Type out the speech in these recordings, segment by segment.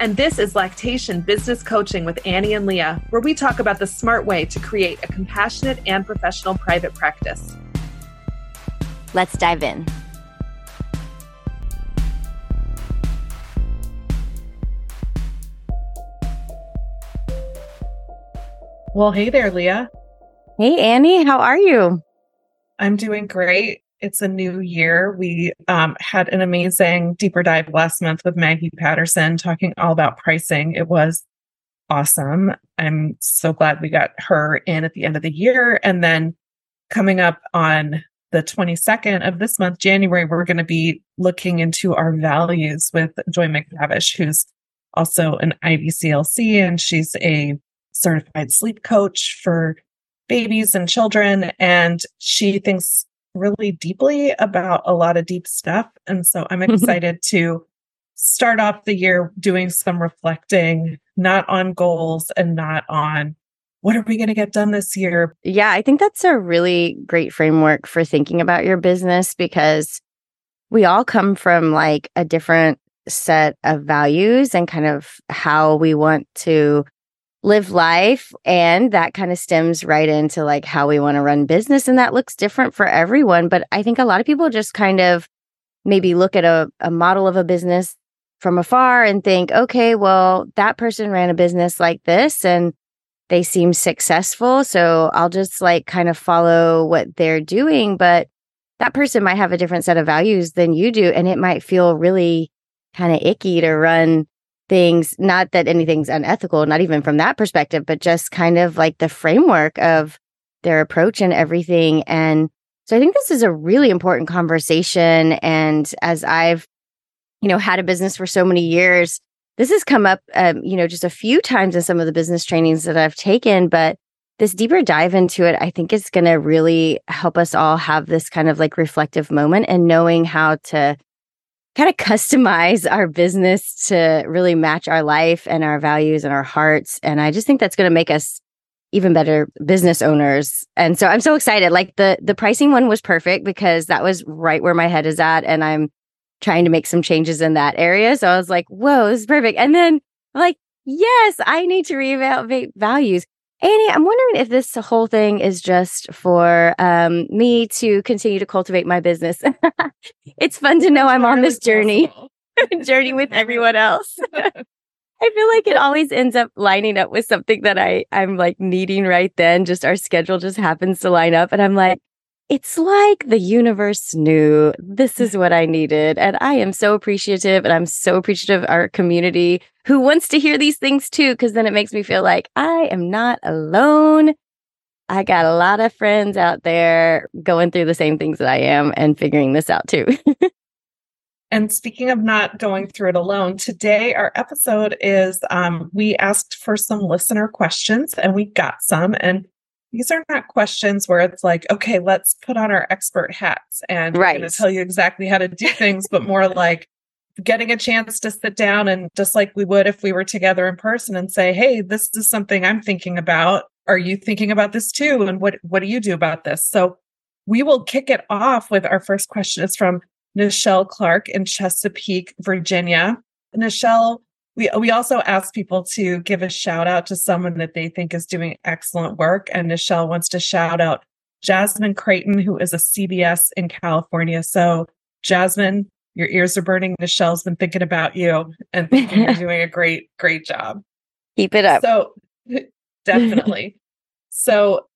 And this is Lactation Business Coaching with Annie and Leah, where we talk about the smart way to create a compassionate and professional private practice. Let's dive in. Well, hey there, Leah. Hey, Annie. How are you? I'm doing great. It's a new year. We um, had an amazing deeper dive last month with Maggie Patterson talking all about pricing. It was awesome. I'm so glad we got her in at the end of the year. And then coming up on the 22nd of this month, January, we're going to be looking into our values with Joy MacTavish, who's also an IBCLC and she's a certified sleep coach for babies and children. And she thinks really deeply about a lot of deep stuff. And so I'm mm-hmm. excited to start off the year doing some reflecting, not on goals and not on what are we going to get done this year. Yeah, I think that's a really great framework for thinking about your business because we all come from like a different set of values and kind of how we want to live life and that kind of stems right into like how we want to run business and that looks different for everyone but i think a lot of people just kind of maybe look at a, a model of a business from afar and think okay well that person ran a business like this and they seem successful so i'll just like kind of follow what they're doing but that person might have a different set of values than you do and it might feel really kind of icky to run things, not that anything's unethical, not even from that perspective, but just kind of like the framework of their approach and everything. And so I think this is a really important conversation. And as I've, you know, had a business for so many years, this has come up, um, you know, just a few times in some of the business trainings that I've taken, but this deeper dive into it, I think is going to really help us all have this kind of like reflective moment and knowing how to kind of customize our business to really match our life and our values and our hearts. And I just think that's going to make us even better business owners. And so I'm so excited. Like the the pricing one was perfect because that was right where my head is at and I'm trying to make some changes in that area. So I was like, "Whoa, this is perfect." And then like, "Yes, I need to reevaluate values." Annie, I'm wondering if this whole thing is just for um, me to continue to cultivate my business. it's fun to know I'm on this journey, journey with everyone else. I feel like it always ends up lining up with something that I I'm like needing right then. Just our schedule just happens to line up, and I'm like, it's like the universe knew this is what I needed. And I am so appreciative. And I'm so appreciative of our community who wants to hear these things too, because then it makes me feel like I am not alone. I got a lot of friends out there going through the same things that I am and figuring this out too. and speaking of not going through it alone, today our episode is um, we asked for some listener questions and we got some. And these are not questions where it's like, okay, let's put on our expert hats and right. going to tell you exactly how to do things, but more like getting a chance to sit down and just like we would if we were together in person and say, hey, this is something I'm thinking about. Are you thinking about this too? And what what do you do about this? So we will kick it off with our first question. It's from Nichelle Clark in Chesapeake, Virginia. Nichelle we we also ask people to give a shout out to someone that they think is doing excellent work. And Nichelle wants to shout out Jasmine Creighton, who is a CBS in California. So Jasmine, your ears are burning. Nichelle's been thinking about you and thinking you're doing a great, great job. Keep it up. So definitely. so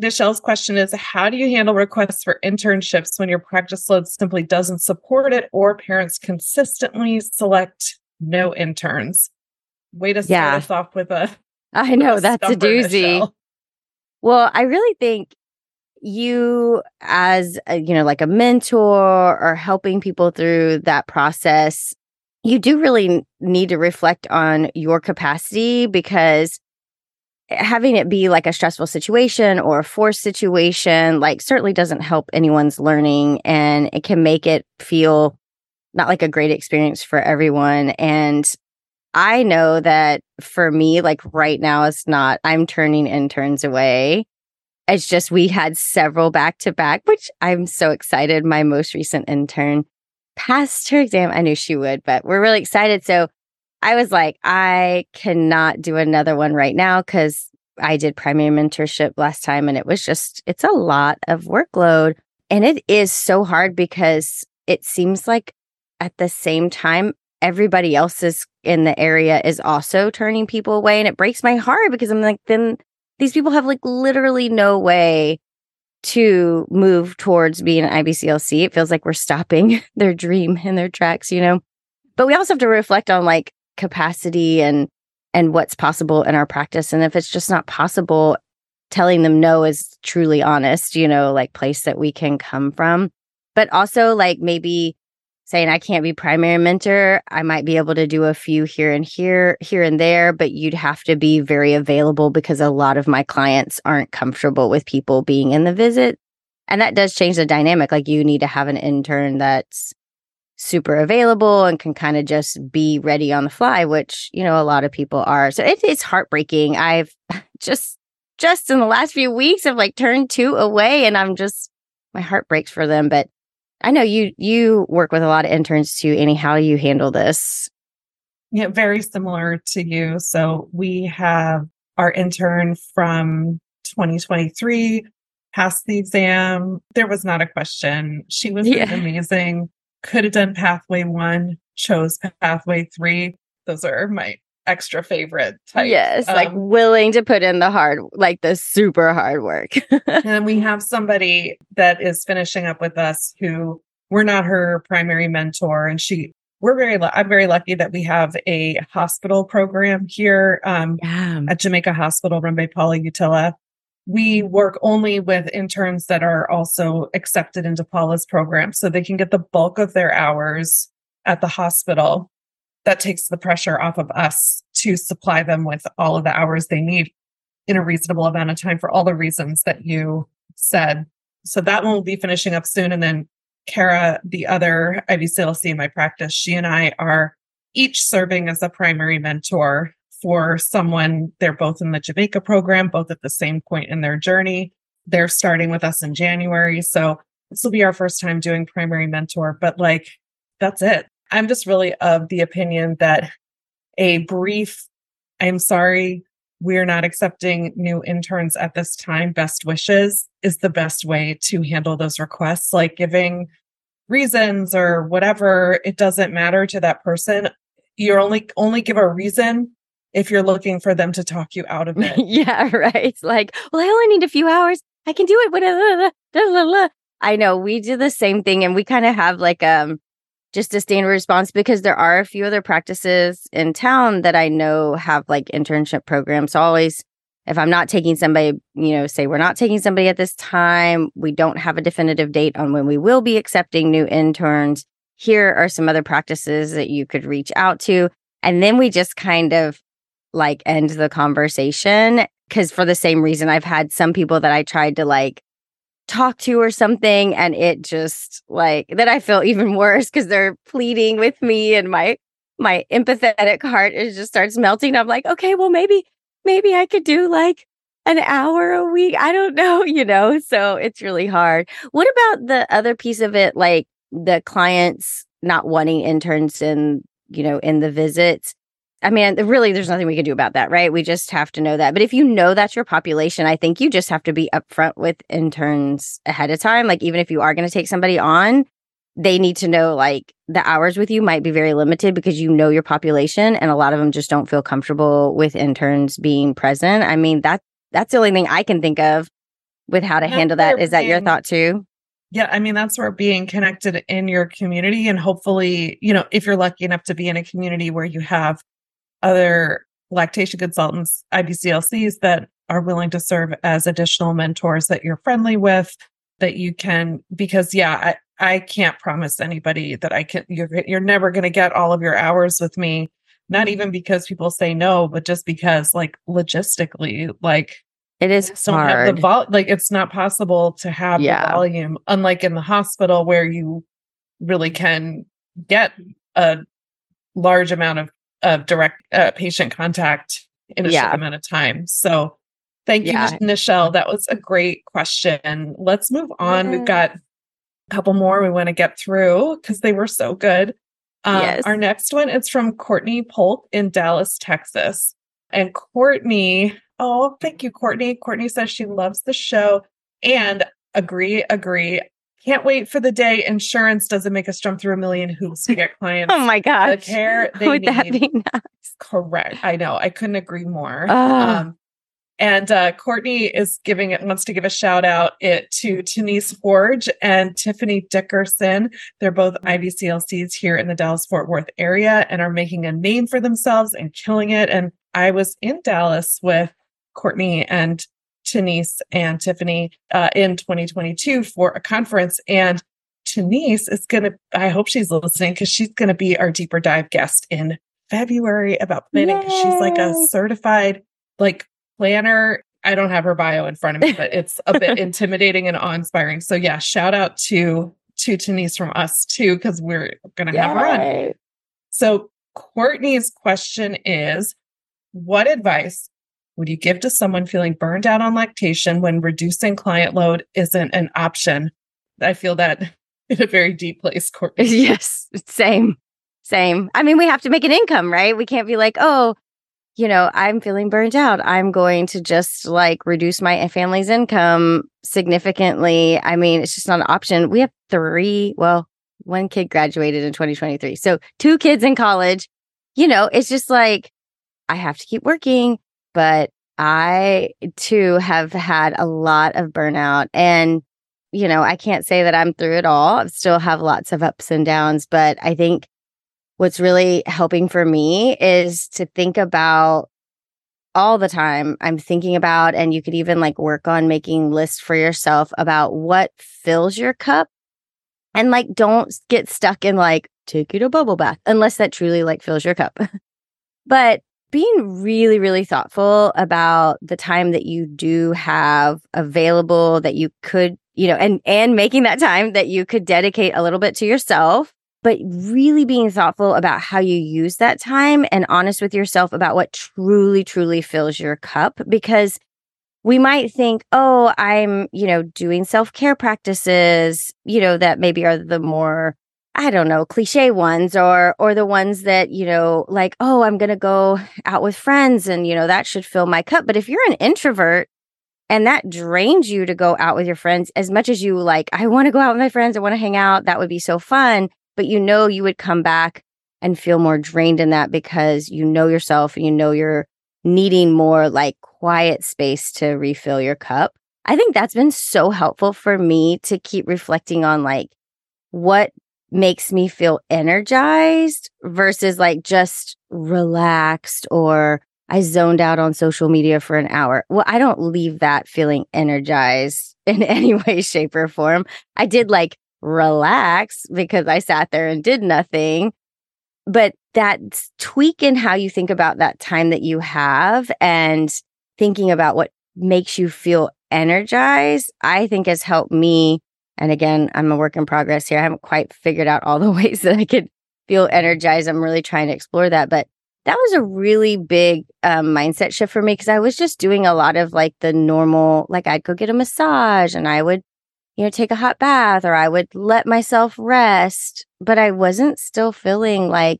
Michelle's question is How do you handle requests for internships when your practice load simply doesn't support it or parents consistently select no interns? Way to start Yeah. us off with a. I know with that's a doozy. Michelle. Well, I really think you, as a, you know, like a mentor or helping people through that process, you do really need to reflect on your capacity because eh, having it be like a stressful situation or a forced situation, like certainly doesn't help anyone's learning and it can make it feel not like a great experience for everyone. And I know that for me, like right now, it's not, I'm turning interns away. It's just we had several back to back, which I'm so excited. My most recent intern passed her exam. I knew she would, but we're really excited. So I was like, I cannot do another one right now because I did primary mentorship last time and it was just, it's a lot of workload. And it is so hard because it seems like at the same time, everybody else is in the area is also turning people away. And it breaks my heart because I'm like, then these people have like literally no way to move towards being an IBCLC. It feels like we're stopping their dream in their tracks, you know? But we also have to reflect on like capacity and and what's possible in our practice. And if it's just not possible, telling them no is truly honest, you know, like place that we can come from. But also like maybe saying I can't be primary mentor, I might be able to do a few here and here, here and there, but you'd have to be very available because a lot of my clients aren't comfortable with people being in the visit. And that does change the dynamic. Like you need to have an intern that's super available and can kind of just be ready on the fly, which, you know, a lot of people are. So it, it's heartbreaking. I've just, just in the last few weeks, I've like turned two away and I'm just, my heart breaks for them. But I know you, you work with a lot of interns too. Annie, how do you handle this? Yeah, very similar to you. So we have our intern from 2023 passed the exam. There was not a question. She was Yeah. amazing. Could have done pathway one, chose pathway three. Those are my extra favorite types. yes. like Um, willing to put in the hard, like the super hard work. and we have somebody that is finishing up with us who we're not her primary mentor and she we're very i'm very lucky that we have a hospital program here um, yeah. at jamaica hospital run by paula utila we work only with interns that are also accepted into paula's program so they can get the bulk of their hours at the hospital that takes the pressure off of us to supply them with all of the hours they need in a reasonable amount of time for all the reasons that you said. So that one will be finishing up soon. And then Kara, the other IBCLC in my practice, she and I are each serving as a primary mentor for someone. They're both in the Jamaica program, both at the same point in their journey. They're starting with us in January. So this will be our first time doing primary mentor, but like, that's it. I'm just really of the opinion that a brief, I'm sorry, we're not accepting new interns at this time. Best wishes is the best way to handle those requests, like giving reasons or whatever. It doesn't matter to that person. You're only only give a reason if you're looking for them to talk you out of it. yeah, right. Like, well, I only need a few hours. I can do it. I know we do the same thing, and we kind of have like um just a standard response because there are a few other practices in town that I know have like internship programs. So always, if I'm not taking somebody, you know, say we're not taking somebody at this time, we don't have a definitive date on when we will be accepting new interns. Here are some other practices that you could reach out to. And then we just kind of like end the conversation because for the same reason I've had some people that I tried to like talk to or something and it just like that I feel even worse because they're pleading with me and my my empathetic heart is just starts melting. I'm like, okay, well maybe maybe I could do like an hour a week. I don't know, you know. So it's really hard. What about the other piece of it like the clients not wanting interns in, you know, in the visits? I mean, really, there's nothing we can do about that, right? We just have to know that. But if you know that's your population, I think you just have to be upfront with interns ahead of time. Like, even if you are going to take somebody on, they need to know like the hours with you might be very limited because you know your population, and a lot of them just don't feel comfortable with interns being present. I mean, that that's the only thing I can think of with how to handle that. Is that your thought too? Yeah, I mean, that's where being connected in your community and hopefully, you know, if you're lucky enough to be in a community where you have other lactation consultants, IBCLCs that are willing to serve as additional mentors that you're friendly with, that you can, because yeah, I, I can't promise anybody that I can, you're, you're never going to get all of your hours with me. Not even because people say no, but just because like logistically, like it is hard. the vol- like it's not possible to have yeah. the volume, unlike in the hospital where you really can get a large amount of, of direct uh, patient contact in a yeah. short amount of time. So thank you, yeah. Michelle. That was a great question. Let's move on. We've got a couple more we want to get through because they were so good. Um, yes. Our next one is from Courtney Polk in Dallas, Texas. And Courtney Oh, thank you, Courtney. Courtney says she loves the show and agree, agree. Can't wait for the day insurance doesn't make us jump through a million hoops to get clients. oh my god, The care they Would need. that be nice? Correct. I know. I couldn't agree more. Um, and uh, Courtney is giving it wants to give a shout out it to Denise Forge and Tiffany Dickerson. They're both IBCLCs here in the Dallas Fort Worth area and are making a name for themselves and killing it. And I was in Dallas with Courtney and Denise and Tiffany uh, in 2022 for a conference. And Denise is going to, I hope she's listening because she's going to be our deeper dive guest in February about planning because she's like a certified like planner. I don't have her bio in front of me, but it's a bit intimidating and awe-inspiring. So yeah, shout out to to Denise from us too, because we're gonna have her on. So Courtney's question is what advice would you give to someone feeling burned out on lactation when reducing client load isn't an option? I feel that in a very deep place, Courtney. Yes, same, same. I mean, we have to make an income, right? We can't be like, oh, you know, I'm feeling burned out. I'm going to just like reduce my family's income significantly. I mean, it's just not an option. We have three, well, one kid graduated in 2023. So two kids in college. You know, it's just like, I have to keep working but I too have had a lot of burnout. And, you know, I can't say that I'm through it all. I still have lots of ups and downs, but I think what's really helping for me is to think about all the time I'm thinking about, and you could even like work on making lists for yourself about what fills your cup. And like, don't get stuck in like, take it a bubble bath unless that truly like fills your cup. but being really, really thoughtful about the time that you do have available that you could, you know, and, and making that time that you could dedicate a little bit to yourself, but really being thoughtful about how you use that time and honest with yourself about what truly, truly fills your cup. Because we might think, oh, I'm, you know, doing self care practices, you know, that maybe are the more I don't know, cliche ones or or the ones that, you know, like, oh, I'm going to go out with friends and, you know, that should fill my cup. But if you're an introvert and that drains you to go out with your friends as much as you like, I want to go out with my friends, I want to hang out, that would be so fun, but you know you would come back and feel more drained in that because you know yourself and you know you're needing more like quiet space to refill your cup. I think that's been so helpful for me to keep reflecting on like what makes me feel energized versus like just relaxed or I zoned out on social media for an hour. Well, I don't leave that feeling energized in any way, shape, or form. I did like relax because I sat there and did nothing. But that tweak in how you think about that time that you have and thinking about what makes you feel energized, I think has helped me and again, I'm a work in progress here. I haven't quite figured out all the ways that I could feel energized. I'm really trying to explore that. But that was a really big um, mindset shift for me because I was just doing a lot of like the normal, like I'd go get a massage and I would, you know, take a hot bath or I would let myself rest. But I wasn't still feeling like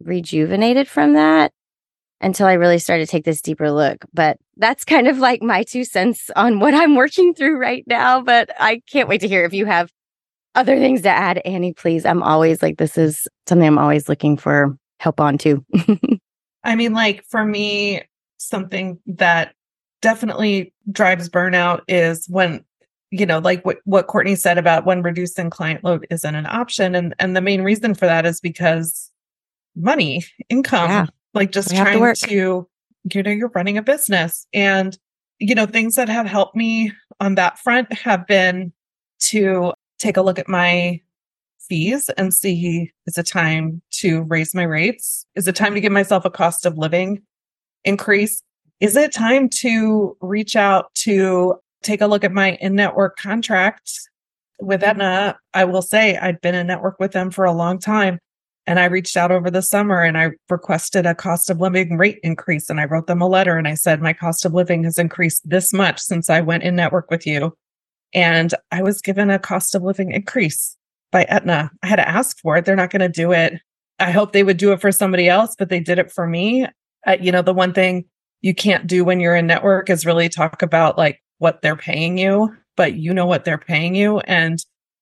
rejuvenated from that until I really started to take this deeper look. But that's kind of like my two cents on what I'm working through right now. But I can't wait to hear if you have other things to add, Annie, please. I'm always like, this is something I'm always looking for help on too. I mean, like for me, something that definitely drives burnout is when you know like what, what courtney said about when reducing client load isn't an option and and the main reason for that is because money income yeah. Like just we trying to, to you know you're running a business and you know things that have helped me on that front have been to take a look at my fees and see is it time to raise my rates is it time to give myself a cost of living increase is it time to reach out to take a look at my in network contract with Aetna? I will say I'd been in network with them for a long time. And I reached out over the summer and I requested a cost of living rate increase. And I wrote them a letter and I said, My cost of living has increased this much since I went in network with you. And I was given a cost of living increase by Aetna. I had to ask for it. They're not going to do it. I hope they would do it for somebody else, but they did it for me. Uh, you know, the one thing you can't do when you're in network is really talk about like what they're paying you, but you know what they're paying you. And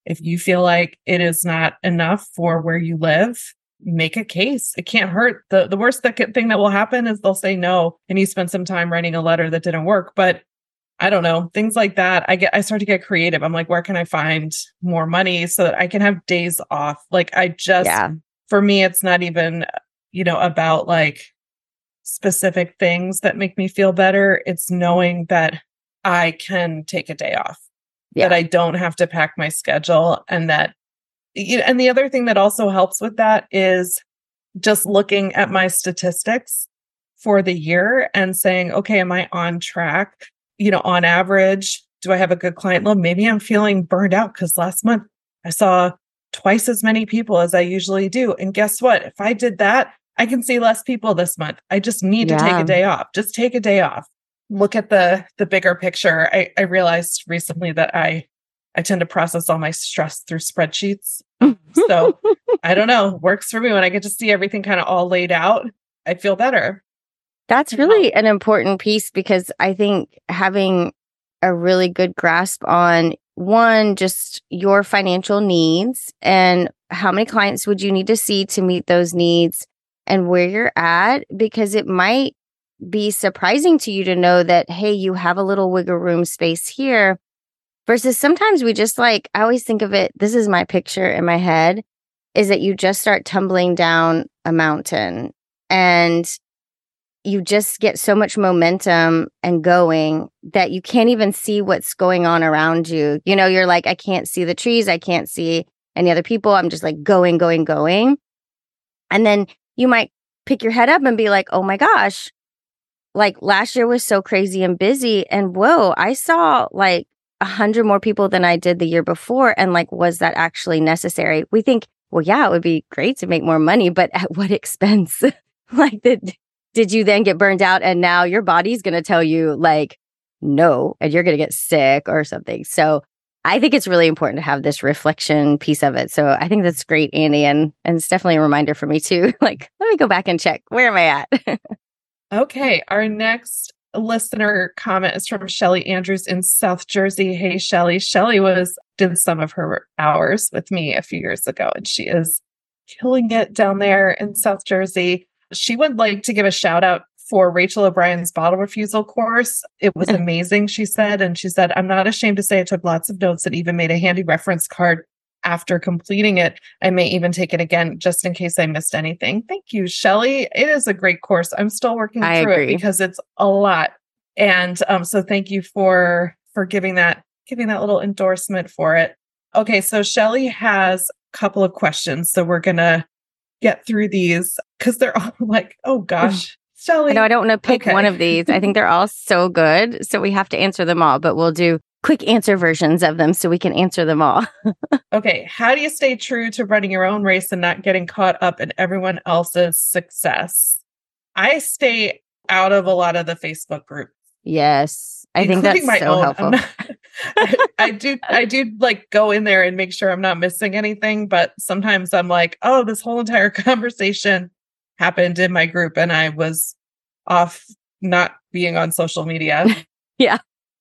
if you feel like it is not enough for where you live, make a case. It can't hurt. The the worst that thing that will happen is they'll say no and you spend some time writing a letter that didn't work. But I don't know, things like that. I get I start to get creative. I'm like, where can I find more money so that I can have days off? Like I just yeah. for me, it's not even, you know, about like specific things that make me feel better. It's knowing that I can take a day off, yeah. that I don't have to pack my schedule, and that, you and the other thing that also helps with that is just looking at my statistics for the year and saying, okay, am I on track? You know, on average, do I have a good client load? Maybe I'm feeling burned out because last month I saw twice as many people as I usually do. And guess what? If I did that, I can see less people this month. I just need yeah. to take a day off. Just take a day off. Look at the the bigger picture. I, I realized recently that I I tend to process all my stress through spreadsheets. so I don't know, works for me when I get to see everything kind of all laid out. I feel better. That's really an important piece because I think having a really good grasp on one, just your financial needs and how many clients would you need to see to meet those needs and where you're at because it might be surprising to you to know that, hey, you have a little wiggle room space here. Versus sometimes we just like, I always think of it, this is my picture in my head, is that you just start tumbling down a mountain and you just get so much momentum and going that you can't even see what's going on around you. You know, you're like, I can't see the trees. I can't see any other people. I'm just like going, going, going. And then you might pick your head up and be like, oh my gosh, like last year was so crazy and busy. And whoa, I saw like a hundred more people than I did the year before. And like, was that actually necessary? We think, well, yeah, it would be great to make more money, but at what expense? like, did, did you then get burned out? And now your body's going to tell you, like, no, and you're going to get sick or something. So I think it's really important to have this reflection piece of it. So I think that's great, Andy. And, and it's definitely a reminder for me too. Like, let me go back and check where am I at? Okay. Our next listener comment is from Shelly Andrews in South Jersey. Hey, Shelly. Shelly was did some of her hours with me a few years ago, and she is killing it down there in South Jersey. She would like to give a shout out for Rachel O'Brien's bottle refusal course. It was mm. amazing, she said. And she said, I'm not ashamed to say I took lots of notes and even made a handy reference card after completing it. I may even take it again just in case I missed anything. Thank you, Shelly. It is a great course. I'm still working I through agree. it because it's a lot. And um, so thank you for for giving that giving that little endorsement for it. Okay, so Shelly has a couple of questions. So we're gonna get through these because they're all like, oh gosh, Shelly. No, I don't want to pick okay. one of these. I think they're all so good. So we have to answer them all, but we'll do quick answer versions of them so we can answer them all. okay. How do you stay true to running your own race and not getting caught up in everyone else's success? I stay out of a lot of the Facebook groups. Yes. I think that's my so own. helpful. Not, I, I do I do like go in there and make sure I'm not missing anything, but sometimes I'm like, oh, this whole entire conversation happened in my group and I was off not being on social media. yeah.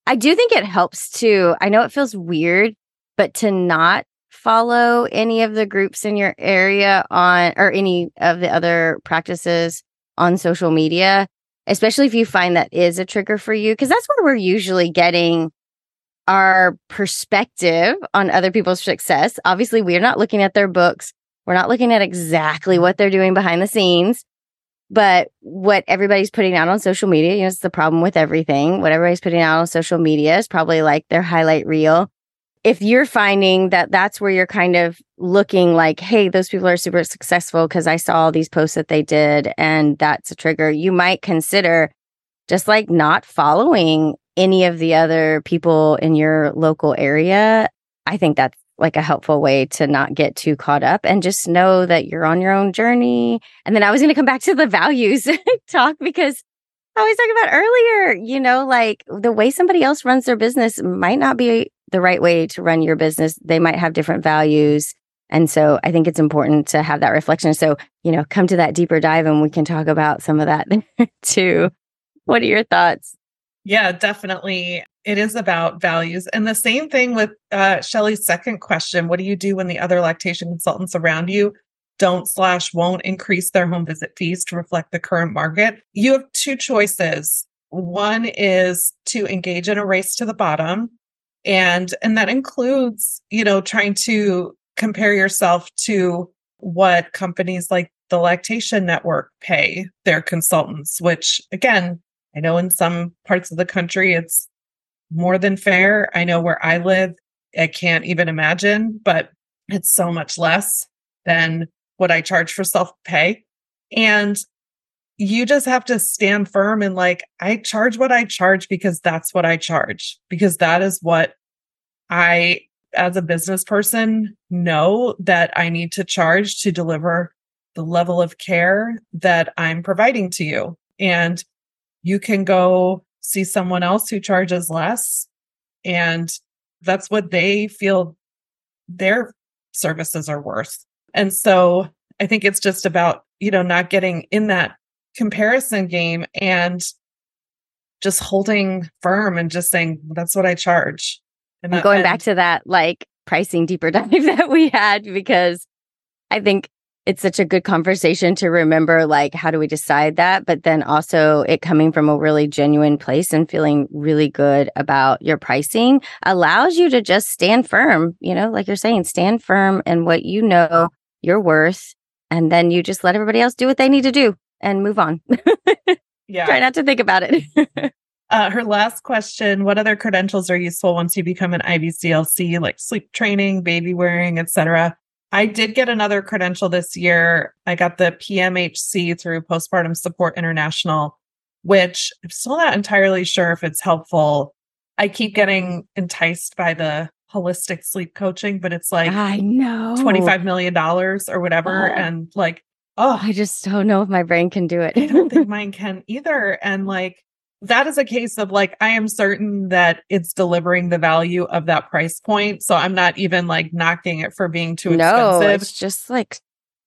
I do think it helps to, I know it feels weird, but to not follow any of the groups in your area on or any of the other practices on social media especially if you find that is a trigger for you, because that's where we're usually getting our perspective on other people's success. Obviously, we're not looking at their books. We're not looking at exactly what they're doing behind the scenes, but what everybody's putting out on social media, you know, it's the problem with everything. What everybody's putting out on social media is probably like their highlight reel. If you're finding that that's where you're kind of looking like, hey, those people are super successful because I saw all these posts that they did and that's a trigger, you might consider just like not following any of the other people in your local area. I think that's like a helpful way to not get too caught up and just know that you're on your own journey. And then I was going to come back to the values talk because I was talking about earlier, you know, like the way somebody else runs their business might not be the right way to run your business. They might have different values. And so I think it's important to have that reflection. So, you know, come to that deeper dive and we can talk about some of that too. What are your thoughts? Yeah, definitely it is about values. And the same thing with uh, Shelly's second question What do you do when the other lactation consultants around you don't slash won't increase their home visit fees to reflect the current market? You have two choices. One is to engage in a race to the bottom. And, and that includes, you know, trying to compare yourself to what companies like the lactation network pay their consultants, which again, I know in some parts of the country it's more than fair. I know where I live, I can't even imagine, but it's so much less than what I charge for self pay. And you just have to stand firm and like, I charge what I charge because that's what I charge, because that is what I, as a business person, know that I need to charge to deliver the level of care that I'm providing to you. And you can go see someone else who charges less and that's what they feel their services are worth. And so I think it's just about, you know, not getting in that comparison game and just holding firm and just saying, that's what I charge. And, and going back to that, like pricing deeper dive that we had, because I think it's such a good conversation to remember like how do we decide that? But then also it coming from a really genuine place and feeling really good about your pricing allows you to just stand firm you know like you're saying stand firm in what you know you're worth and then you just let everybody else do what they need to do and move on. Yeah. Try not to think about it. Uh, her last question what other credentials are useful once you become an IBCLC like sleep training baby wearing etc I did get another credential this year. I got the PMHC through Postpartum Support International, which I'm still not entirely sure if it's helpful. I keep getting enticed by the holistic sleep coaching, but it's like I know $25 million or whatever. Oh. And like, oh, I just don't know if my brain can do it. I don't think mine can either. And like, that is a case of like I am certain that it's delivering the value of that price point. So I'm not even like knocking it for being too no, expensive. It's just like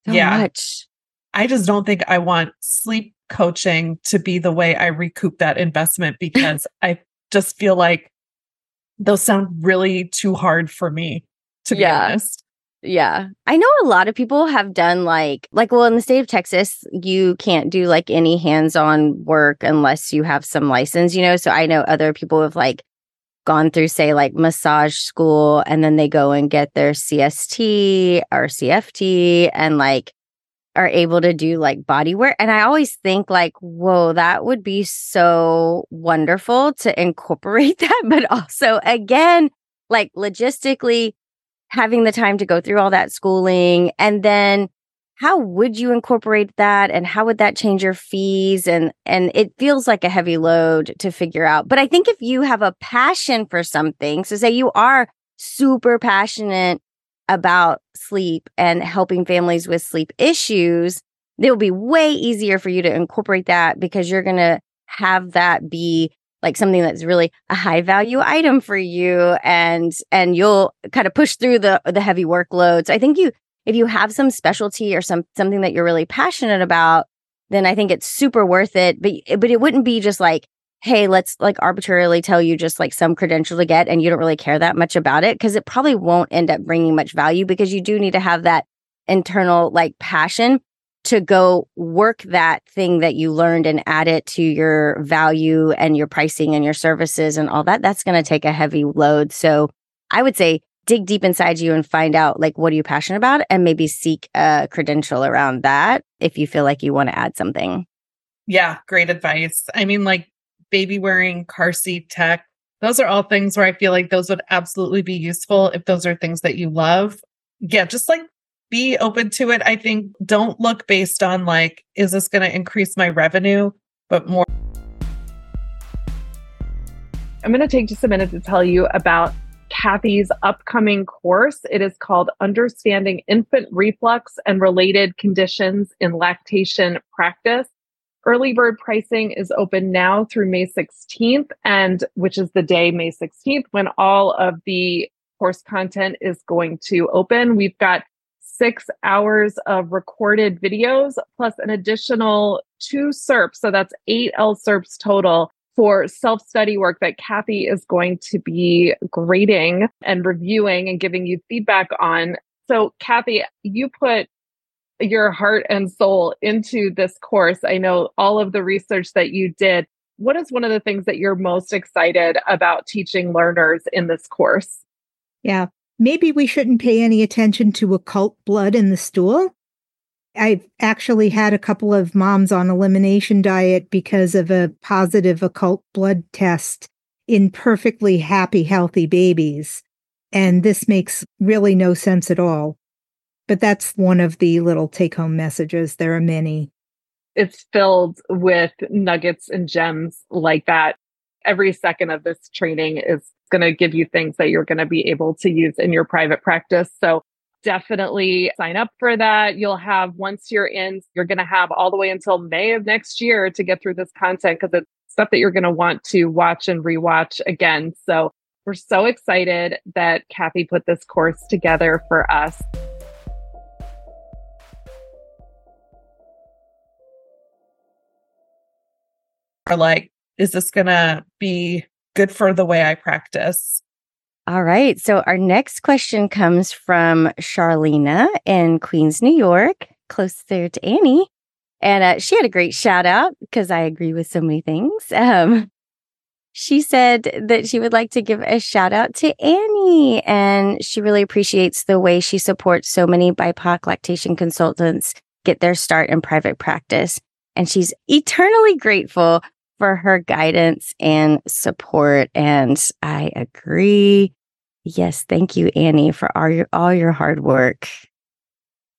so yeah. much. I just don't think I want sleep coaching to be the way I recoup that investment because I just feel like those sound really too hard for me to be yeah. honest. Yeah. I know a lot of people have done like like well in the state of Texas you can't do like any hands-on work unless you have some license, you know. So I know other people have like gone through say like massage school and then they go and get their CST or CFT and like are able to do like body work and I always think like whoa that would be so wonderful to incorporate that but also again like logistically having the time to go through all that schooling and then how would you incorporate that and how would that change your fees? And and it feels like a heavy load to figure out but i think if you have a passion for something so say you are super passionate about sleep and helping families with sleep issues it will be way easier for you to incorporate that because you're going to have that be like something that's really a high value item for you and and you'll kind of push through the the heavy workloads. I think you if you have some specialty or some something that you're really passionate about, then I think it's super worth it. But but it wouldn't be just like, hey, let's like arbitrarily tell you just like some credential to get and you don't really care that much about it because it probably won't end up bringing much value because you do need to have that internal like passion. To go work that thing that you learned and add it to your value and your pricing and your services and all that, that's going to take a heavy load. So I would say dig deep inside you and find out like what are you passionate about and maybe seek a credential around that if you feel like you want to add something. Yeah, great advice. I mean, like baby wearing, car seat tech, those are all things where I feel like those would absolutely be useful if those are things that you love. Yeah, just like be open to it. I think don't look based on like, is this going to increase my revenue, but more. I'm going to take just a minute to tell you about Kathy's upcoming course. It is called Understanding Infant Reflux and Related Conditions in Lactation Practice. Early bird pricing is open now through May 16th, and which is the day, May 16th, when all of the course content is going to open. We've got six hours of recorded videos plus an additional two CERPs. So that's eight LCERPs total for self study work that Kathy is going to be grading and reviewing and giving you feedback on. So, Kathy, you put your heart and soul into this course. I know all of the research that you did. What is one of the things that you're most excited about teaching learners in this course? Yeah, maybe we shouldn't pay any attention to occult blood in the stool. I've actually had a couple of moms on elimination diet because of a positive occult blood test in perfectly happy, healthy babies. And this makes really no sense at all. But that's one of the little take home messages. There are many. It's filled with nuggets and gems like that. Every second of this training is going to give you things that you're going to be able to use in your private practice. So definitely sign up for that. You'll have, once you're in, you're going to have all the way until May of next year to get through this content because it's stuff that you're going to want to watch and rewatch again. So we're so excited that Kathy put this course together for us. Are like, is this going to be good for the way I practice. All right. So our next question comes from Charlena in Queens, New York, close there to Annie. And uh, she had a great shout out because I agree with so many things. Um, she said that she would like to give a shout out to Annie and she really appreciates the way she supports so many BIPOC lactation consultants get their start in private practice. And she's eternally grateful for her guidance and support. And I agree. Yes, thank you, Annie, for all your all your hard work.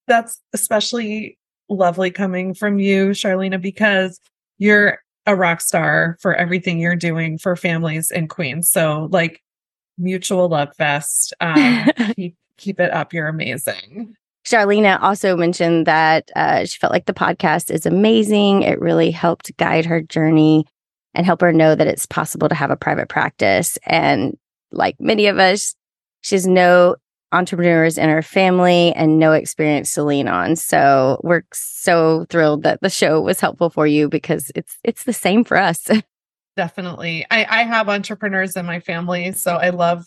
That's especially lovely coming from you, Charlena, because you're a rock star for everything you're doing for families in Queens. So, like, mutual love fest. Um, keep, keep it up. You're amazing. Charlena also mentioned that uh, she felt like the podcast is amazing. It really helped guide her journey and help her know that it's possible to have a private practice. And like many of us, she has no entrepreneurs in her family and no experience to lean on. So we're so thrilled that the show was helpful for you because it's it's the same for us. Definitely. I, I have entrepreneurs in my family, so I love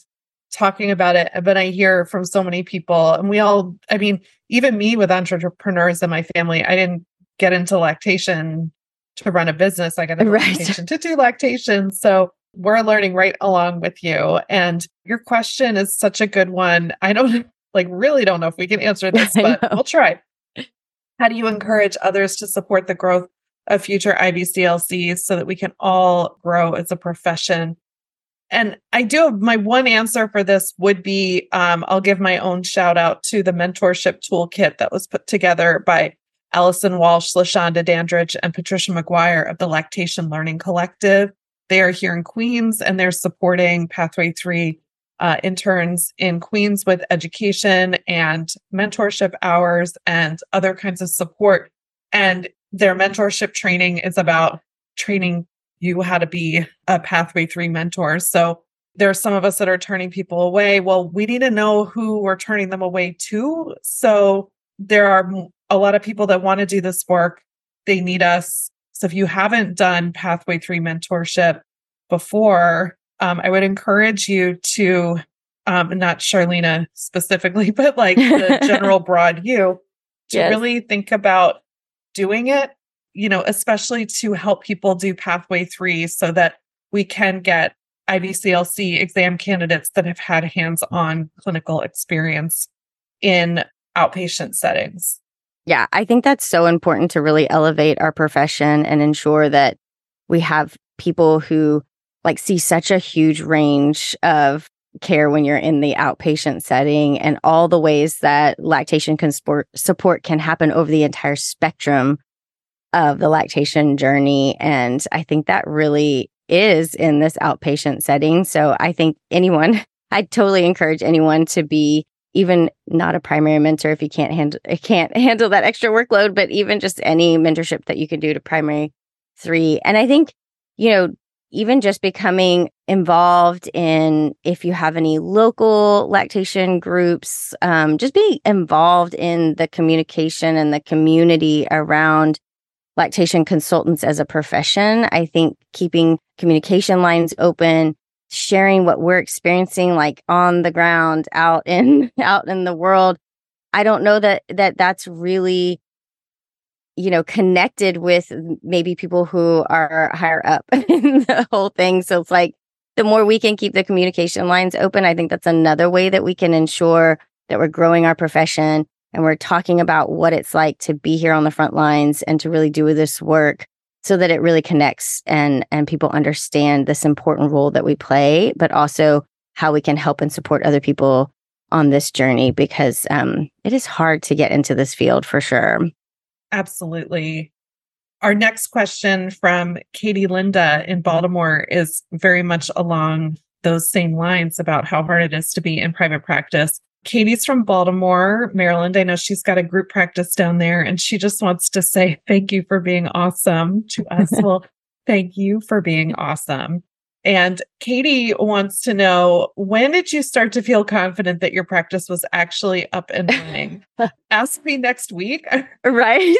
talking about it. But I hear from so many people, and we all, I mean, even me with entrepreneurs in my family, I didn't get into lactation to run a business. I got a right. lactation to do lactation. So we're learning right along with you. And your question is such a good one. I don't like really don't know if we can answer this, but we'll try. How do you encourage others to support the growth of future IBCLCs so that we can all grow as a profession? And I do my one answer for this would be um, I'll give my own shout out to the mentorship toolkit that was put together by Allison Walsh, LaShonda Dandridge, and Patricia McGuire of the Lactation Learning Collective. They are here in Queens and they're supporting Pathway 3 uh, interns in Queens with education and mentorship hours and other kinds of support. And their mentorship training is about training you how to be a Pathway 3 mentor. So there are some of us that are turning people away. Well, we need to know who we're turning them away to. So there are a lot of people that want to do this work. They need us. So if you haven't done Pathway 3 mentorship before, um, I would encourage you to, um, not Charlena specifically, but like the general broad you, to yes. really think about doing it, you know, especially to help people do pathway three so that we can get IBCLC exam candidates that have had hands on clinical experience in outpatient settings. Yeah, I think that's so important to really elevate our profession and ensure that we have people who like see such a huge range of care when you're in the outpatient setting and all the ways that lactation can support, support can happen over the entire spectrum of the lactation journey. And I think that really is in this outpatient setting. So I think anyone, I totally encourage anyone to be even not a primary mentor if you can't handle can't handle that extra workload, but even just any mentorship that you can do to primary three. And I think, you know, even just becoming involved in if you have any local lactation groups, um, just be involved in the communication and the community around lactation consultants as a profession. I think keeping communication lines open, sharing what we're experiencing like on the ground out in out in the world. I don't know that that that's really you know, connected with maybe people who are higher up in the whole thing. So it's like the more we can keep the communication lines open, I think that's another way that we can ensure that we're growing our profession and we're talking about what it's like to be here on the front lines and to really do this work so that it really connects and and people understand this important role that we play, but also how we can help and support other people on this journey because um, it is hard to get into this field for sure. Absolutely. Our next question from Katie Linda in Baltimore is very much along those same lines about how hard it is to be in private practice. Katie's from Baltimore, Maryland. I know she's got a group practice down there, and she just wants to say thank you for being awesome to us. well, thank you for being awesome. And Katie wants to know when did you start to feel confident that your practice was actually up and running? Ask me next week. right.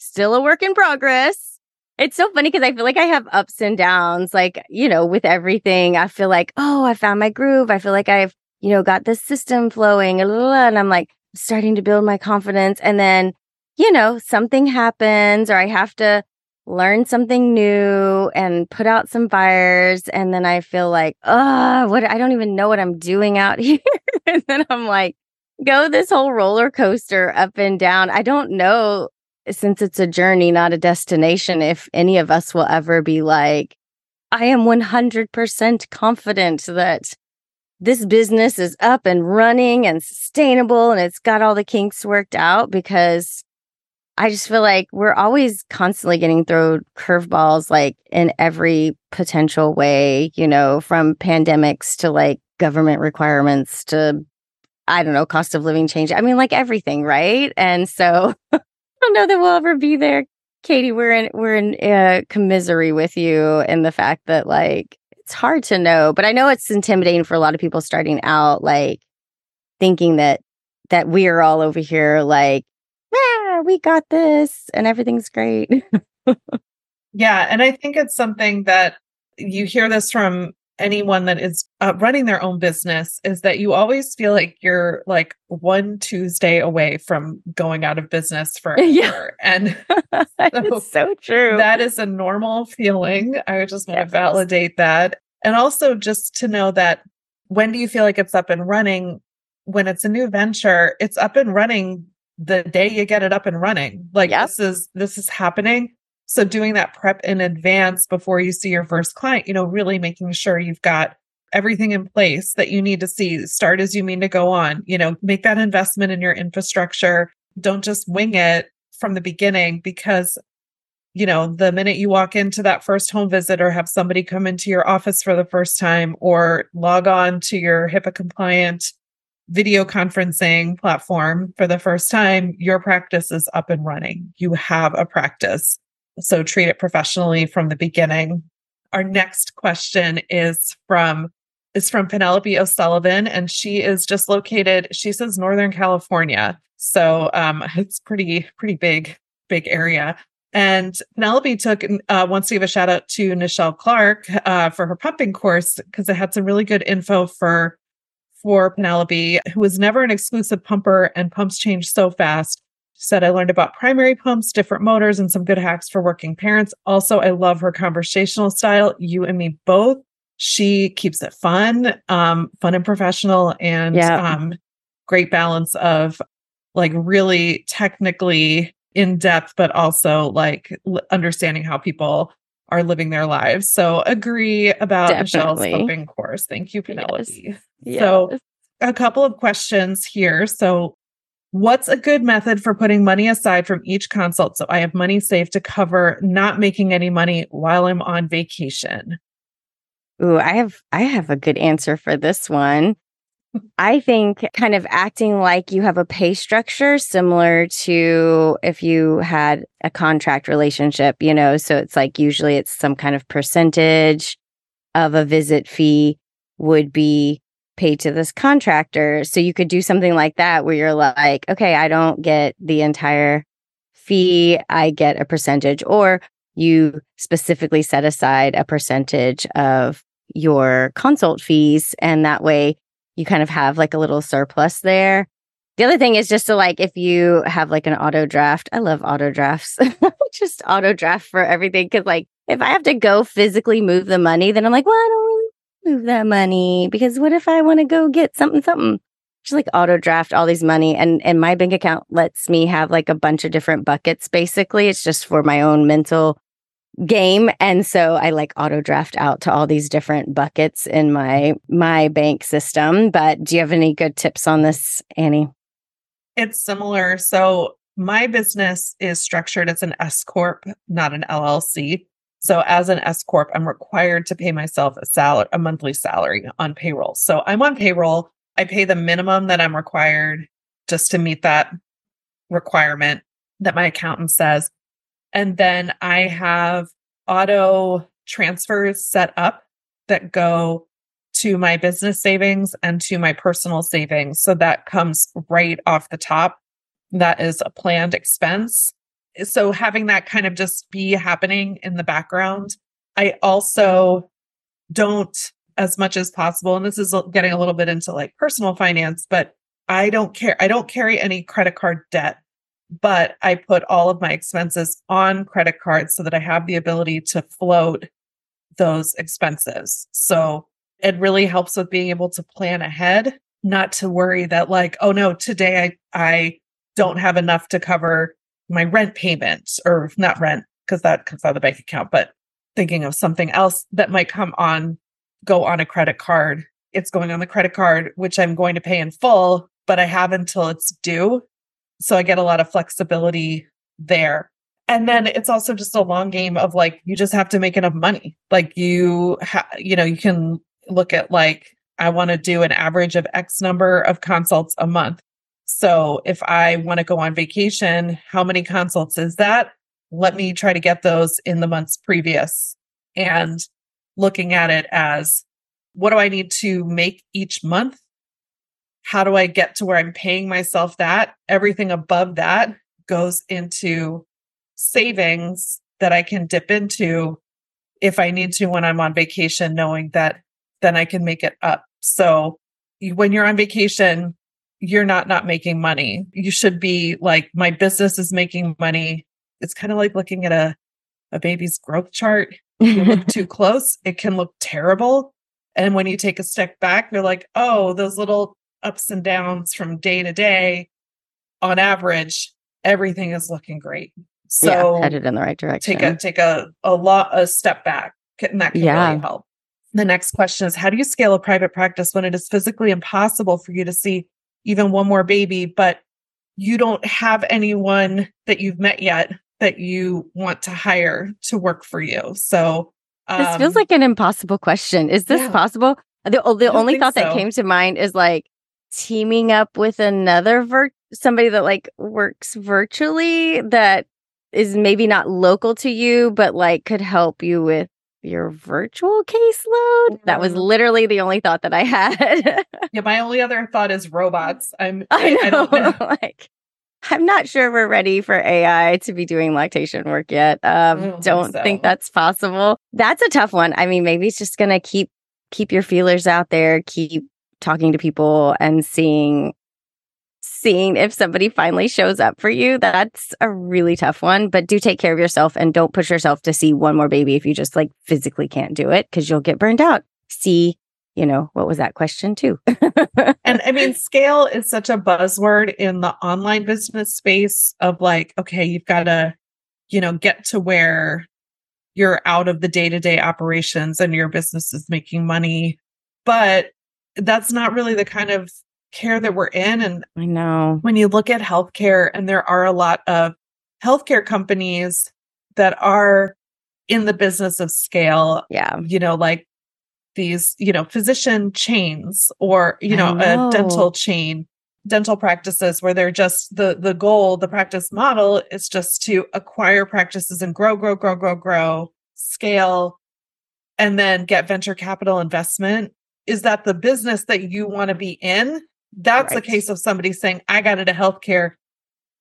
Still a work in progress. It's so funny because I feel like I have ups and downs. Like, you know, with everything, I feel like, oh, I found my groove. I feel like I've, you know, got this system flowing. And I'm like starting to build my confidence. And then, you know, something happens or I have to learn something new and put out some fires and then I feel like, oh, what I don't even know what I'm doing out here. and then I'm like, go this whole roller coaster up and down. I don't know since it's a journey, not a destination, if any of us will ever be like, I am 100% confident that this business is up and running and sustainable and it's got all the kinks worked out because I just feel like we're always constantly getting thrown curveballs, like in every potential way, you know, from pandemics to like government requirements to, I don't know, cost of living change. I mean, like everything, right? And so I don't know that we'll ever be there. Katie, we're in, we're in uh, commisery with you in the fact that like it's hard to know, but I know it's intimidating for a lot of people starting out, like thinking that, that we're all over here like yeah, we got this and everything's great. yeah. And I think it's something that you hear this from anyone that is uh, running their own business is that you always feel like you're like one Tuesday away from going out of business forever. Yeah. And so, so true. That is a normal feeling. I just want yes. to validate that. And also just to know that when do you feel like it's up and running? When it's a new venture, it's up and running the day you get it up and running. Like yep. this is this is happening. So doing that prep in advance before you see your first client, you know, really making sure you've got everything in place that you need to see start as you mean to go on, you know, make that investment in your infrastructure. Don't just wing it from the beginning because you know, the minute you walk into that first home visit or have somebody come into your office for the first time or log on to your HIPAA compliant video conferencing platform for the first time, your practice is up and running. You have a practice. So treat it professionally from the beginning. Our next question is from is from Penelope O'Sullivan, and she is just located, she says Northern California. So um, it's pretty, pretty big, big area. And Penelope took uh, wants to give a shout out to Nichelle Clark uh, for her pumping course because it had some really good info for for Penelope, who was never an exclusive pumper and pumps change so fast. Said, I learned about primary pumps, different motors, and some good hacks for working parents. Also, I love her conversational style. You and me both. She keeps it fun, um, fun and professional, and Yeah. um, great balance of like really technically in depth, but also like l- understanding how people are living their lives. So agree about Michelle's Definitely. coping course. Thank you, Penelope. Yes. So a couple of questions here. So what's a good method for putting money aside from each consult so I have money saved to cover not making any money while I'm on vacation? Ooh, I have I have a good answer for this one. I think kind of acting like you have a pay structure similar to if you had a contract relationship, you know, so it's like usually it's some kind of percentage of a visit fee would be paid to this contractor. So you could do something like that where you're like, okay, I don't get the entire fee, I get a percentage or you specifically set aside a percentage of your consult fees and that way you kind of have like a little surplus there. The other thing is just to like if you have like an auto draft. I love auto drafts. just auto draft for everything cuz like if I have to go physically move the money then I'm like, well, I don't really move that money because what if I want to go get something something? Just like auto draft all these money and and my bank account lets me have like a bunch of different buckets basically. It's just for my own mental game and so i like auto draft out to all these different buckets in my my bank system but do you have any good tips on this annie It's similar. So my business is structured as an S corp, not an LLC. So as an S corp, I'm required to pay myself a salary, a monthly salary on payroll. So I'm on payroll. I pay the minimum that I'm required just to meet that requirement that my accountant says. And then I have auto transfers set up that go to my business savings and to my personal savings. So that comes right off the top. That is a planned expense. So having that kind of just be happening in the background. I also don't, as much as possible, and this is getting a little bit into like personal finance, but I don't care. I don't carry any credit card debt, but I put all of my expenses on credit cards so that I have the ability to float those expenses. So it really helps with being able to plan ahead, not to worry that like, oh no, today I I don't have enough to cover my rent payment or not rent because that comes out of the bank account, but thinking of something else that might come on go on a credit card. It's going on the credit card which I'm going to pay in full, but I have until it's due. So I get a lot of flexibility there. And then it's also just a long game of like you just have to make enough money. Like you ha- you know, you can look at like I want to do an average of X number of consults a month. So if I want to go on vacation, how many consults is that? Let me try to get those in the months previous and looking at it as what do I need to make each month? How do I get to where I'm paying myself that? Everything above that goes into savings that I can dip into if I need to when I'm on vacation, knowing that then I can make it up. So when you're on vacation, you're not not making money. You should be like my business is making money. It's kind of like looking at a a baby's growth chart. You look too close, it can look terrible. And when you take a step back, you're like, "Oh, those little ups and downs from day to day on average, everything is looking great." So yeah, headed in the right direction take a take a a lot a step back and that can Yeah. really help the next question is how do you scale a private practice when it is physically impossible for you to see even one more baby but you don't have anyone that you've met yet that you want to hire to work for you. So this feels um, like an impossible question. Is this yeah. possible? The, the only thought that came to mind is like teaming up with another vir- somebody that like works virtually that is maybe not local to you but like could help you with your virtual caseload that was Mhm. literally the only thought that i had yeah my only other thought is robots i'm I I, know. I know like, I'm not sure we're ready for AI to be doing lactation work yet. Um, don't don't think think, that's possible. That's a tough one. I mean, maybe it's just gonna keep keep your feelers out there, keep talking to people and seeing seeing if somebody finally shows up for you. That's a really tough one, but do take care of yourself and don't push yourself to see one more baby if you just like physically can't do it because you'll get burned out. See, you know, what was that question too? and I mean, scale is such a buzzword in the online business space of like, okay, you've got to, you know, get to where you're out of the day to day operations and your business is making money. But that's not really the kind of care that we're in. And I know when you look at healthcare, and there are a lot of healthcare companies that are in the business of scale. Yeah. You know, like these, you know, physician chains or, you know, know, a dental chain, dental practices where they're just the the goal, the practice model is just to acquire practices and grow, grow, grow, grow, grow, scale, and then get venture capital investment. Is that the business that you want to be in? That's right. the case of somebody saying, I got into healthcare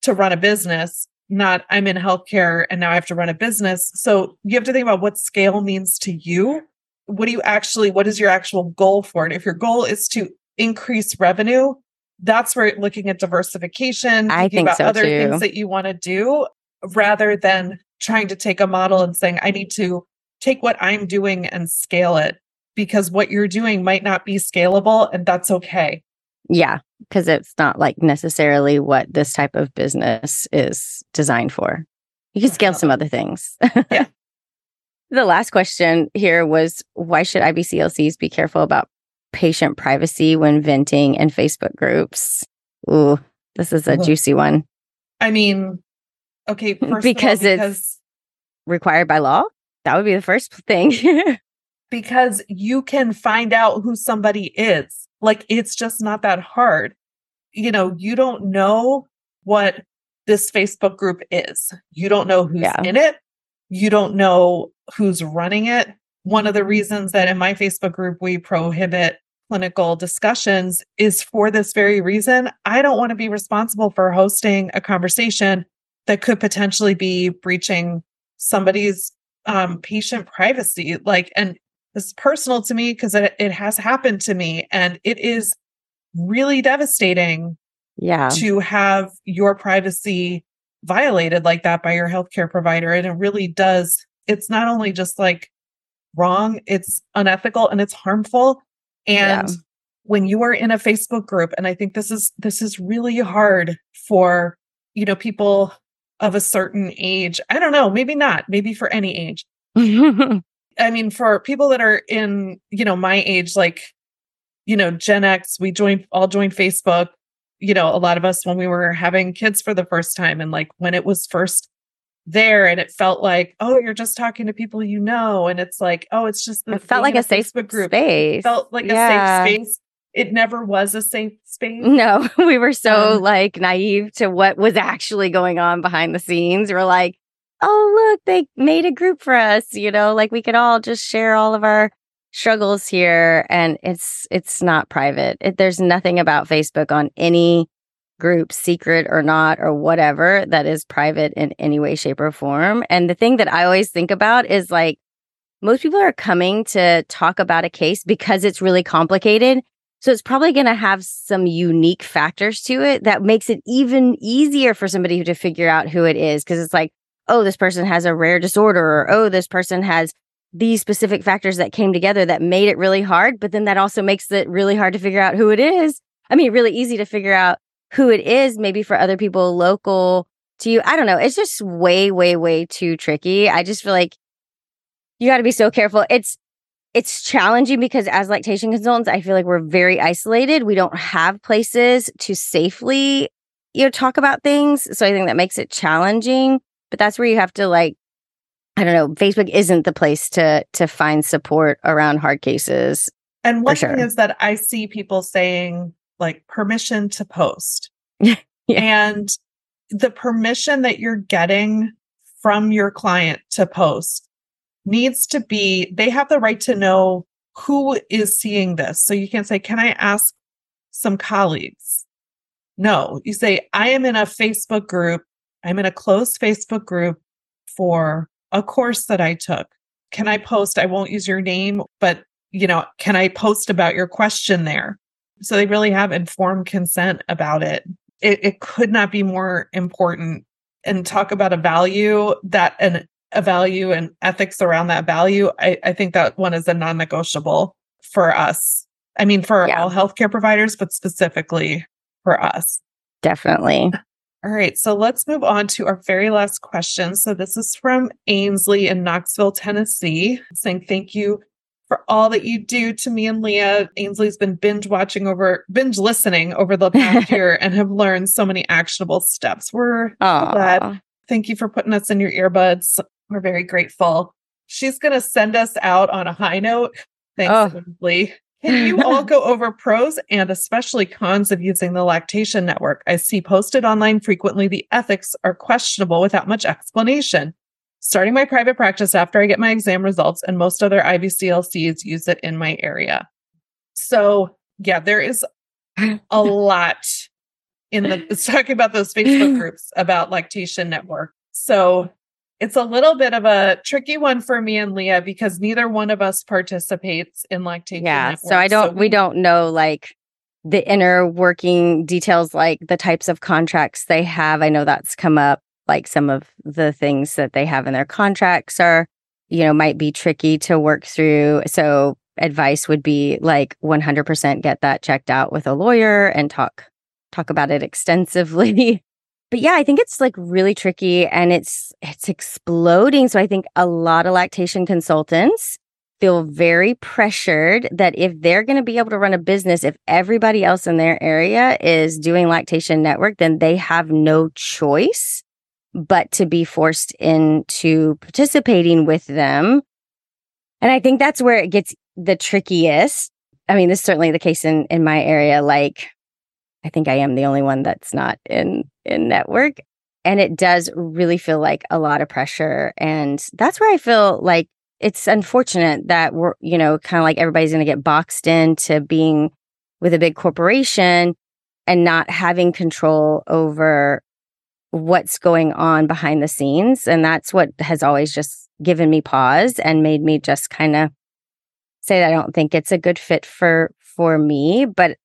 to run a business, not I'm in healthcare and now I have to run a business. So you have to think about what scale means to you. What do you actually, what is your actual goal for it? If your goal is to increase revenue, that's where looking at diversification, I think about so other too. things that you want to do rather than trying to take a model and saying, I need to take what I'm doing and scale it because what you're doing might not be scalable and that's okay. Yeah, because it's not like necessarily what this type of business is designed for. You can scale some uh-huh. other things. Yeah. the last question here was why should IBCLCs be careful about patient privacy when venting in Facebook groups? Ooh, this is a juicy one. I mean, okay, because, all, because it's required by law. That would be the first thing. because you can find out who somebody is. Like it's just not that hard. You know, you don't know what this Facebook group is. You don't know who's yeah. in it. You don't know who's running it. One of the reasons that in my Facebook group we prohibit clinical discussions is for this very reason. I don't want to be responsible for hosting a conversation that could potentially be breaching somebody's um, patient privacy. Like, and is personal to me because it, it has happened to me and it is really devastating yeah to have your privacy violated like that by your healthcare provider and it really does it's not only just like wrong it's unethical and it's harmful and yeah. when you are in a facebook group and i think this is this is really hard for you know people of a certain age i don't know maybe not maybe for any age I mean, for people that are in, you know, my age, like, you know, Gen X, we joined, all joined Facebook, you know, a lot of us when we were having kids for the first time and like when it was first there and it felt like, oh, you're just talking to people you know. And it's like, oh, it's just the, it felt like a safe Facebook group. Space. It felt like yeah. a safe space. It never was a safe space. No, we were so um, like naive to what was actually going on behind the scenes. We're like, oh, look, they made a group for us, you know, like we could all just share all of our struggles here and it's it's not private. It, there's nothing about Facebook on any group secret or not or whatever that is private in any way shape or form. And the thing that I always think about is like most people are coming to talk about a case because it's really complicated. So it's probably going to have some unique factors to it that makes it even easier for somebody to figure out who it is. Cause it's like, oh, this person has a rare disorder, or oh, this person has these specific factors that came together that made it really hard. But then that also makes it really hard to figure out who it is. I mean, really easy to figure out who it is, maybe for other people local to you. I don't know. It's just way, way, way too tricky. I just feel like you got to be so careful. It's, it's challenging because as lactation consultants, I feel like we're very isolated. We don't have places to safely, you know, talk about things. So I think that makes it challenging but that's where you have to like I don't know, Facebook isn't the place to to find support around hard cases. And one thing is that I see people saying like permission to post. yeah. And the permission that you're getting from your client to post needs to be they have the right to know who is seeing this. So you can say, "Can I ask some colleagues?" No, you say, "I am in a Facebook group I'm in a closed Facebook group for a course that I took. Can I post? I won't use your name, but you know, can I post about your question there? So they really have informed consent about it. it, it could not be more important and talk about a value that and a value and ethics around that value. I, I think that one is a non-negotiable for us. I mean, for Yeah. all healthcare providers, but specifically for us. Definitely. All right, so let's move on to our very last question. So this is from Ainsley in Knoxville, Tennessee, saying thank you for all that you do to me and Leah. Ainsley's been binge watching over binge listening over the past year and have learned so many actionable steps. We're so glad. Thank you for putting us in your earbuds. We're very grateful. She's going to send us out on a high note. Thanks, Oh. Ainsley. Can you all go over pros and especially cons of using the lactation network? I see posted online frequently the ethics are questionable without much explanation. Starting my private practice after I get my exam results, and most other IBCLCs use it in my area. So, yeah, there is a lot in the it's talking about those Facebook groups about lactation network. So it's a little bit of a tricky one for me and Leah because neither one of us participates in lactation yeah. network. So I don't, we don't know like the inner working details, like the types of contracts they have. I know that's come up. Like some of the things that they have in their contracts are, you know, might be tricky to work through. So advice would be like 100% get that checked out with a lawyer and talk talk about it extensively. but yeah, I think it's like really tricky and it's it's exploding. So I think a lot of lactation consultants feel very pressured that if they're going to be able to run a business, if everybody else in their area is doing lactation network, then they have no choice but to be forced into participating with them. And I think that's where it gets the trickiest. I mean, this is certainly the case in in my area. Like, I think I am the only one that's not in in network, and it does really feel like a lot of pressure. And that's where I feel like it's unfortunate that we're, you know, kind of like everybody's going to get boxed into being with a big corporation and not having control over what's going on behind the scenes. And that's what has always just given me pause and made me just kind of say that I don't think it's a good fit for for me. But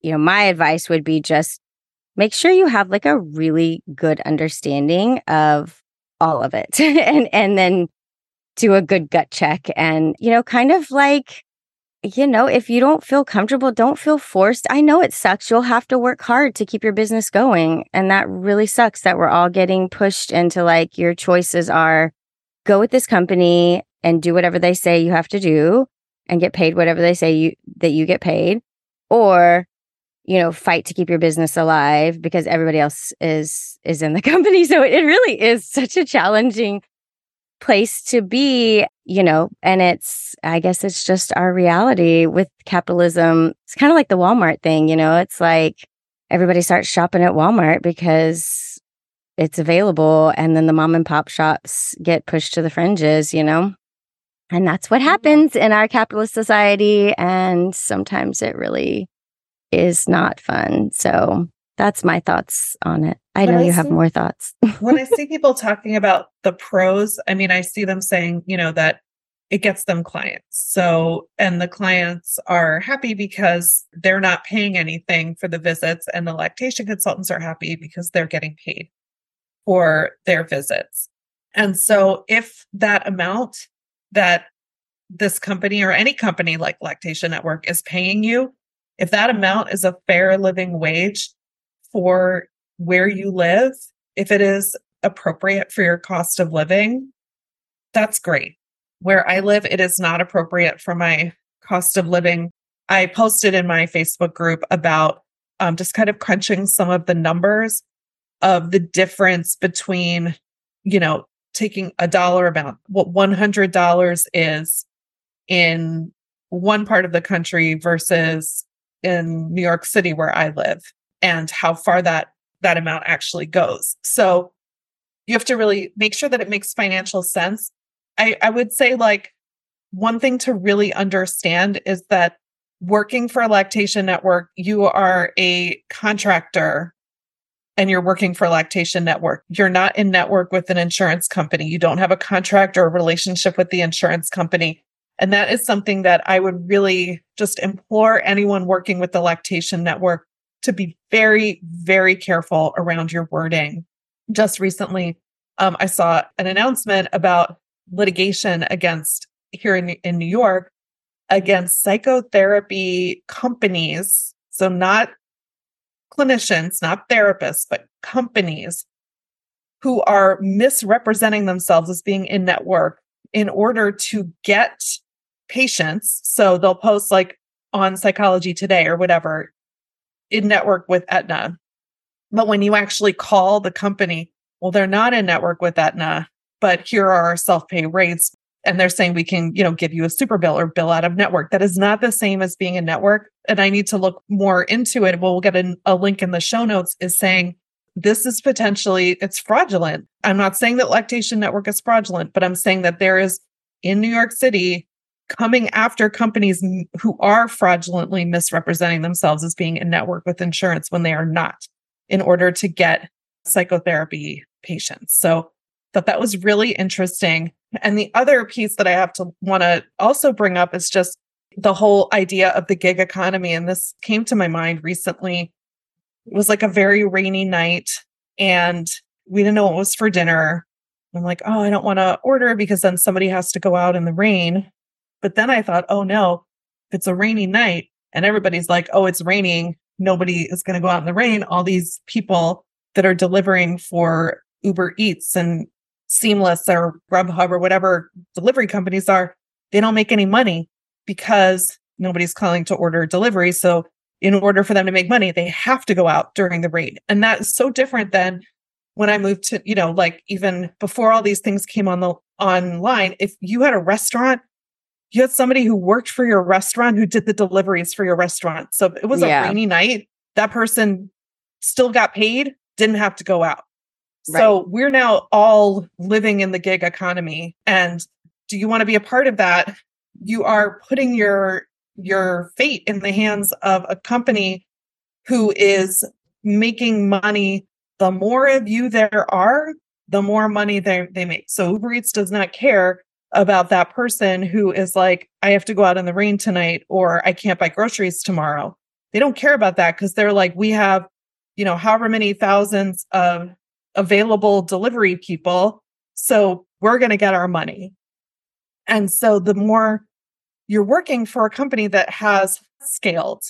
you know, my advice would be just make sure you have like a really good understanding of all of it and and then do a good gut check and you know kind of like you know if you don't feel comfortable don't feel forced. I know it sucks. You'll have to work hard to keep your business going and that really sucks that we're all getting pushed into like your choices are go with this company and do whatever they say you have to do and get paid whatever they say you that you get paid or you know fight to keep your business alive because everybody else is is in the company. So it really is such a challenging place to be you know and it's i guess it's just our reality with capitalism. It's kind of like the walmart thing you know? It's like everybody starts shopping at walmart because it's available and then the mom and pop shops get pushed to the fringes you know? And that's what mm-hmm. happens in our capitalist society and sometimes it really is not fun so that's my thoughts on it i But know I you have more thoughts when I see people talking about the pros, I mean, I see them saying, you know, that it gets them clients. So, and the clients are happy because they're not paying anything for the visits, and the lactation consultants are happy because they're getting paid for their visits. And so, if that amount that this company or any company like Lactation Network is paying you, if that amount is a fair living wage for where you live, if it is appropriate for your cost of living, that's great. Where I live, it is not appropriate for my cost of living. I posted in my Facebook group about um, just kind of crunching some of the numbers of the difference between, you know, taking a dollar amount, what $100 is in one part of the country versus in New York City where I live and how far that that amount actually goes. So you have to really make sure that it makes financial sense. I, I would say like one thing to really understand is that working for a lactation network, you are a contractor and you're working for a lactation network. You're not in network with an insurance company. You don't have a contract or a relationship with the insurance company. And that is something that I would really just implore anyone working with the lactation network to be very, very careful around your wording. Just recently, um, I saw an announcement about litigation against here in, in New York against psychotherapy companies. So, not clinicians, not therapists, but companies who are misrepresenting themselves as being in network in order to get patients. So they'll post like on Psychology Today or whatever in network with Aetna. But when you actually call the company, well, they're not in network with Aetna, but here are our self pay rates. And they're saying we can, you know, give you a super bill or bill out of network. That is not the same as being a network. And I need to look more into it. We'll get a link in the show notes is saying this is potentially it's fraudulent. I'm not saying that lactation network is fraudulent, but I'm saying that there is in New York City coming after companies who are fraudulently misrepresenting themselves as being in network with insurance when they are not in order to get psychotherapy patients. So thought that was really interesting. And the other piece that I have to want to also bring up is just the whole idea of the gig economy. And this came to my mind recently it was like a very rainy night and we didn't know what was for dinner. I'm like, oh, I don't want to order because then somebody has to go out in the rain. But then I thought, oh no, if it's a rainy night and everybody's like, oh, it's raining, nobody is going to go out in the rain. All these people that are delivering for Uber Eats and Seamless or Grubhub or whatever delivery companies are, they don't make any money because nobody's calling to order delivery. So in order for them to make money, they have to go out during the rain. And that's so different than when I moved to, you know, like even before all these things came on the online, if you had a restaurant, you had somebody who worked for your restaurant who did the deliveries for your restaurant. So it was yeah. a rainy night. That person still got paid, didn't have to go out. Right. So we're now all living in the gig economy. And do you want to be a part of that? You are putting your your fate in the hands of a company who is making money. The more of you there are, the more money they, they make. So Uber Eats does not care about that person who is like, I have to go out in the rain tonight or I can't buy groceries tomorrow. They don't care about that because they're like, we have, you know, however many thousands of available delivery people. So we're going to get our money. And so the more you're working for a company that has scaled,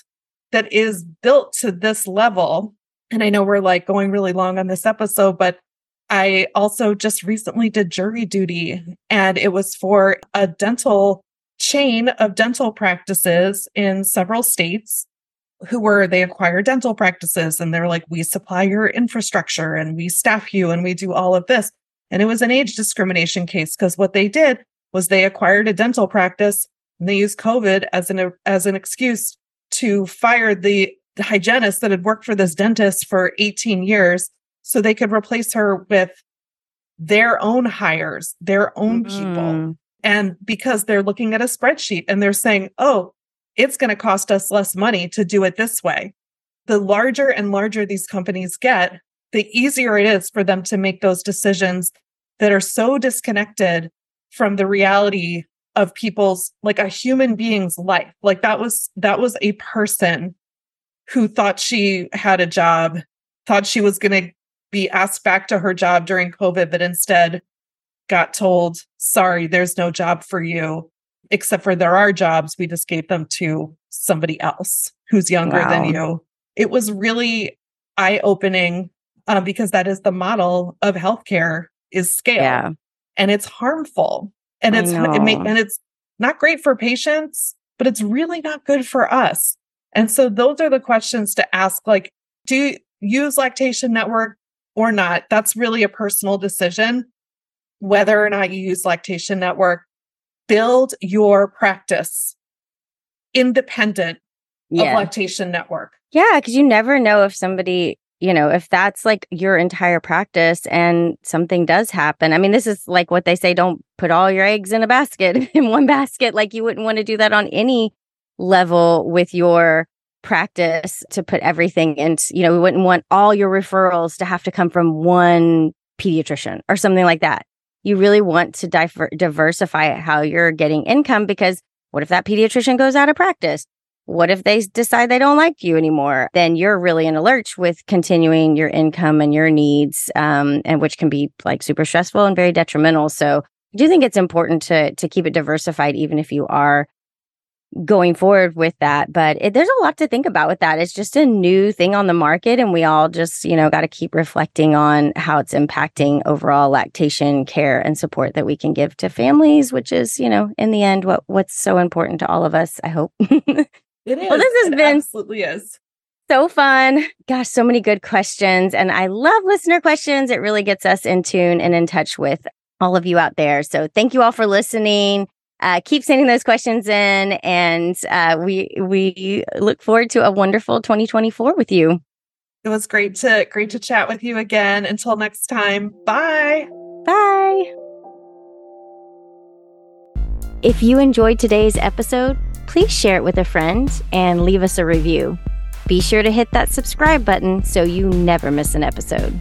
that is built to this level. And I know we're like going really long on this episode, but I also just recently did jury duty and it was for a dental chain of dental practices in several states who were they acquire dental practices and they're like we supply your infrastructure and we staff you and we do all of this. And it was an age discrimination case because what they did was they acquired a dental practice and they used COVID as an as an excuse to fire the, the hygienist that had worked for this dentist for 18 years so they could replace her with their own hires, their own mm-hmm. people. And because they're looking at a spreadsheet and they're saying, oh, it's going to cost us less money to do it this way. The larger and larger these companies get, the easier it is for them to make those decisions that are so disconnected from the reality of people's like a human being's life like that was that was a person who thought she had a job thought she was going to be asked back to her job during covid but instead got told sorry there's no job for you except for there are jobs. We just gave them to somebody else who's younger wow. than you. It was really eye opening uh, because that is the model of healthcare is scale yeah. and it's harmful and it's it may, and it's not great for patients but it's really not good for us. And so those are the questions to ask like do you use lactation network or not that's really a personal decision whether or not you use lactation network build your practice independent yeah. of lactation network yeah because you never know if somebody you know, if that's like your entire practice and something does happen, I mean, this is like what they say don't put all your eggs in a basket, in one basket. Like you wouldn't want to do that on any level with your practice to put everything in. You know, we wouldn't want all your referrals to have to come from one pediatrician or something like that. You really want to diver- diversify how you're getting income because what if that pediatrician goes out of practice? what if they decide they don't like you anymore? Then you're really in a lurch with continuing your income and your needs, um, and which can be like super stressful and very detrimental. So I do think it's important to to keep it diversified, even if you are going forward with that. But it, there's a lot to think about with that. It's just a new thing on the market, and we all just you know got to keep reflecting on how it's impacting overall lactation care and support that we can give to families, which is you know in the end what what's so important to all of us. I hope. It is. Well, this has it been absolutely is. so fun. Gosh, so many good questions. And I love listener questions. It really gets us in tune and in touch with all of you out there. So thank you all for listening. Uh, keep sending those questions in, and uh, we we look forward to a wonderful 2024 with you. It was great to great to chat with you again. Until next time. Bye. Bye. If you enjoyed today's episode, please share it with a friend and leave us a review. Be sure to hit that subscribe button so you never miss an episode.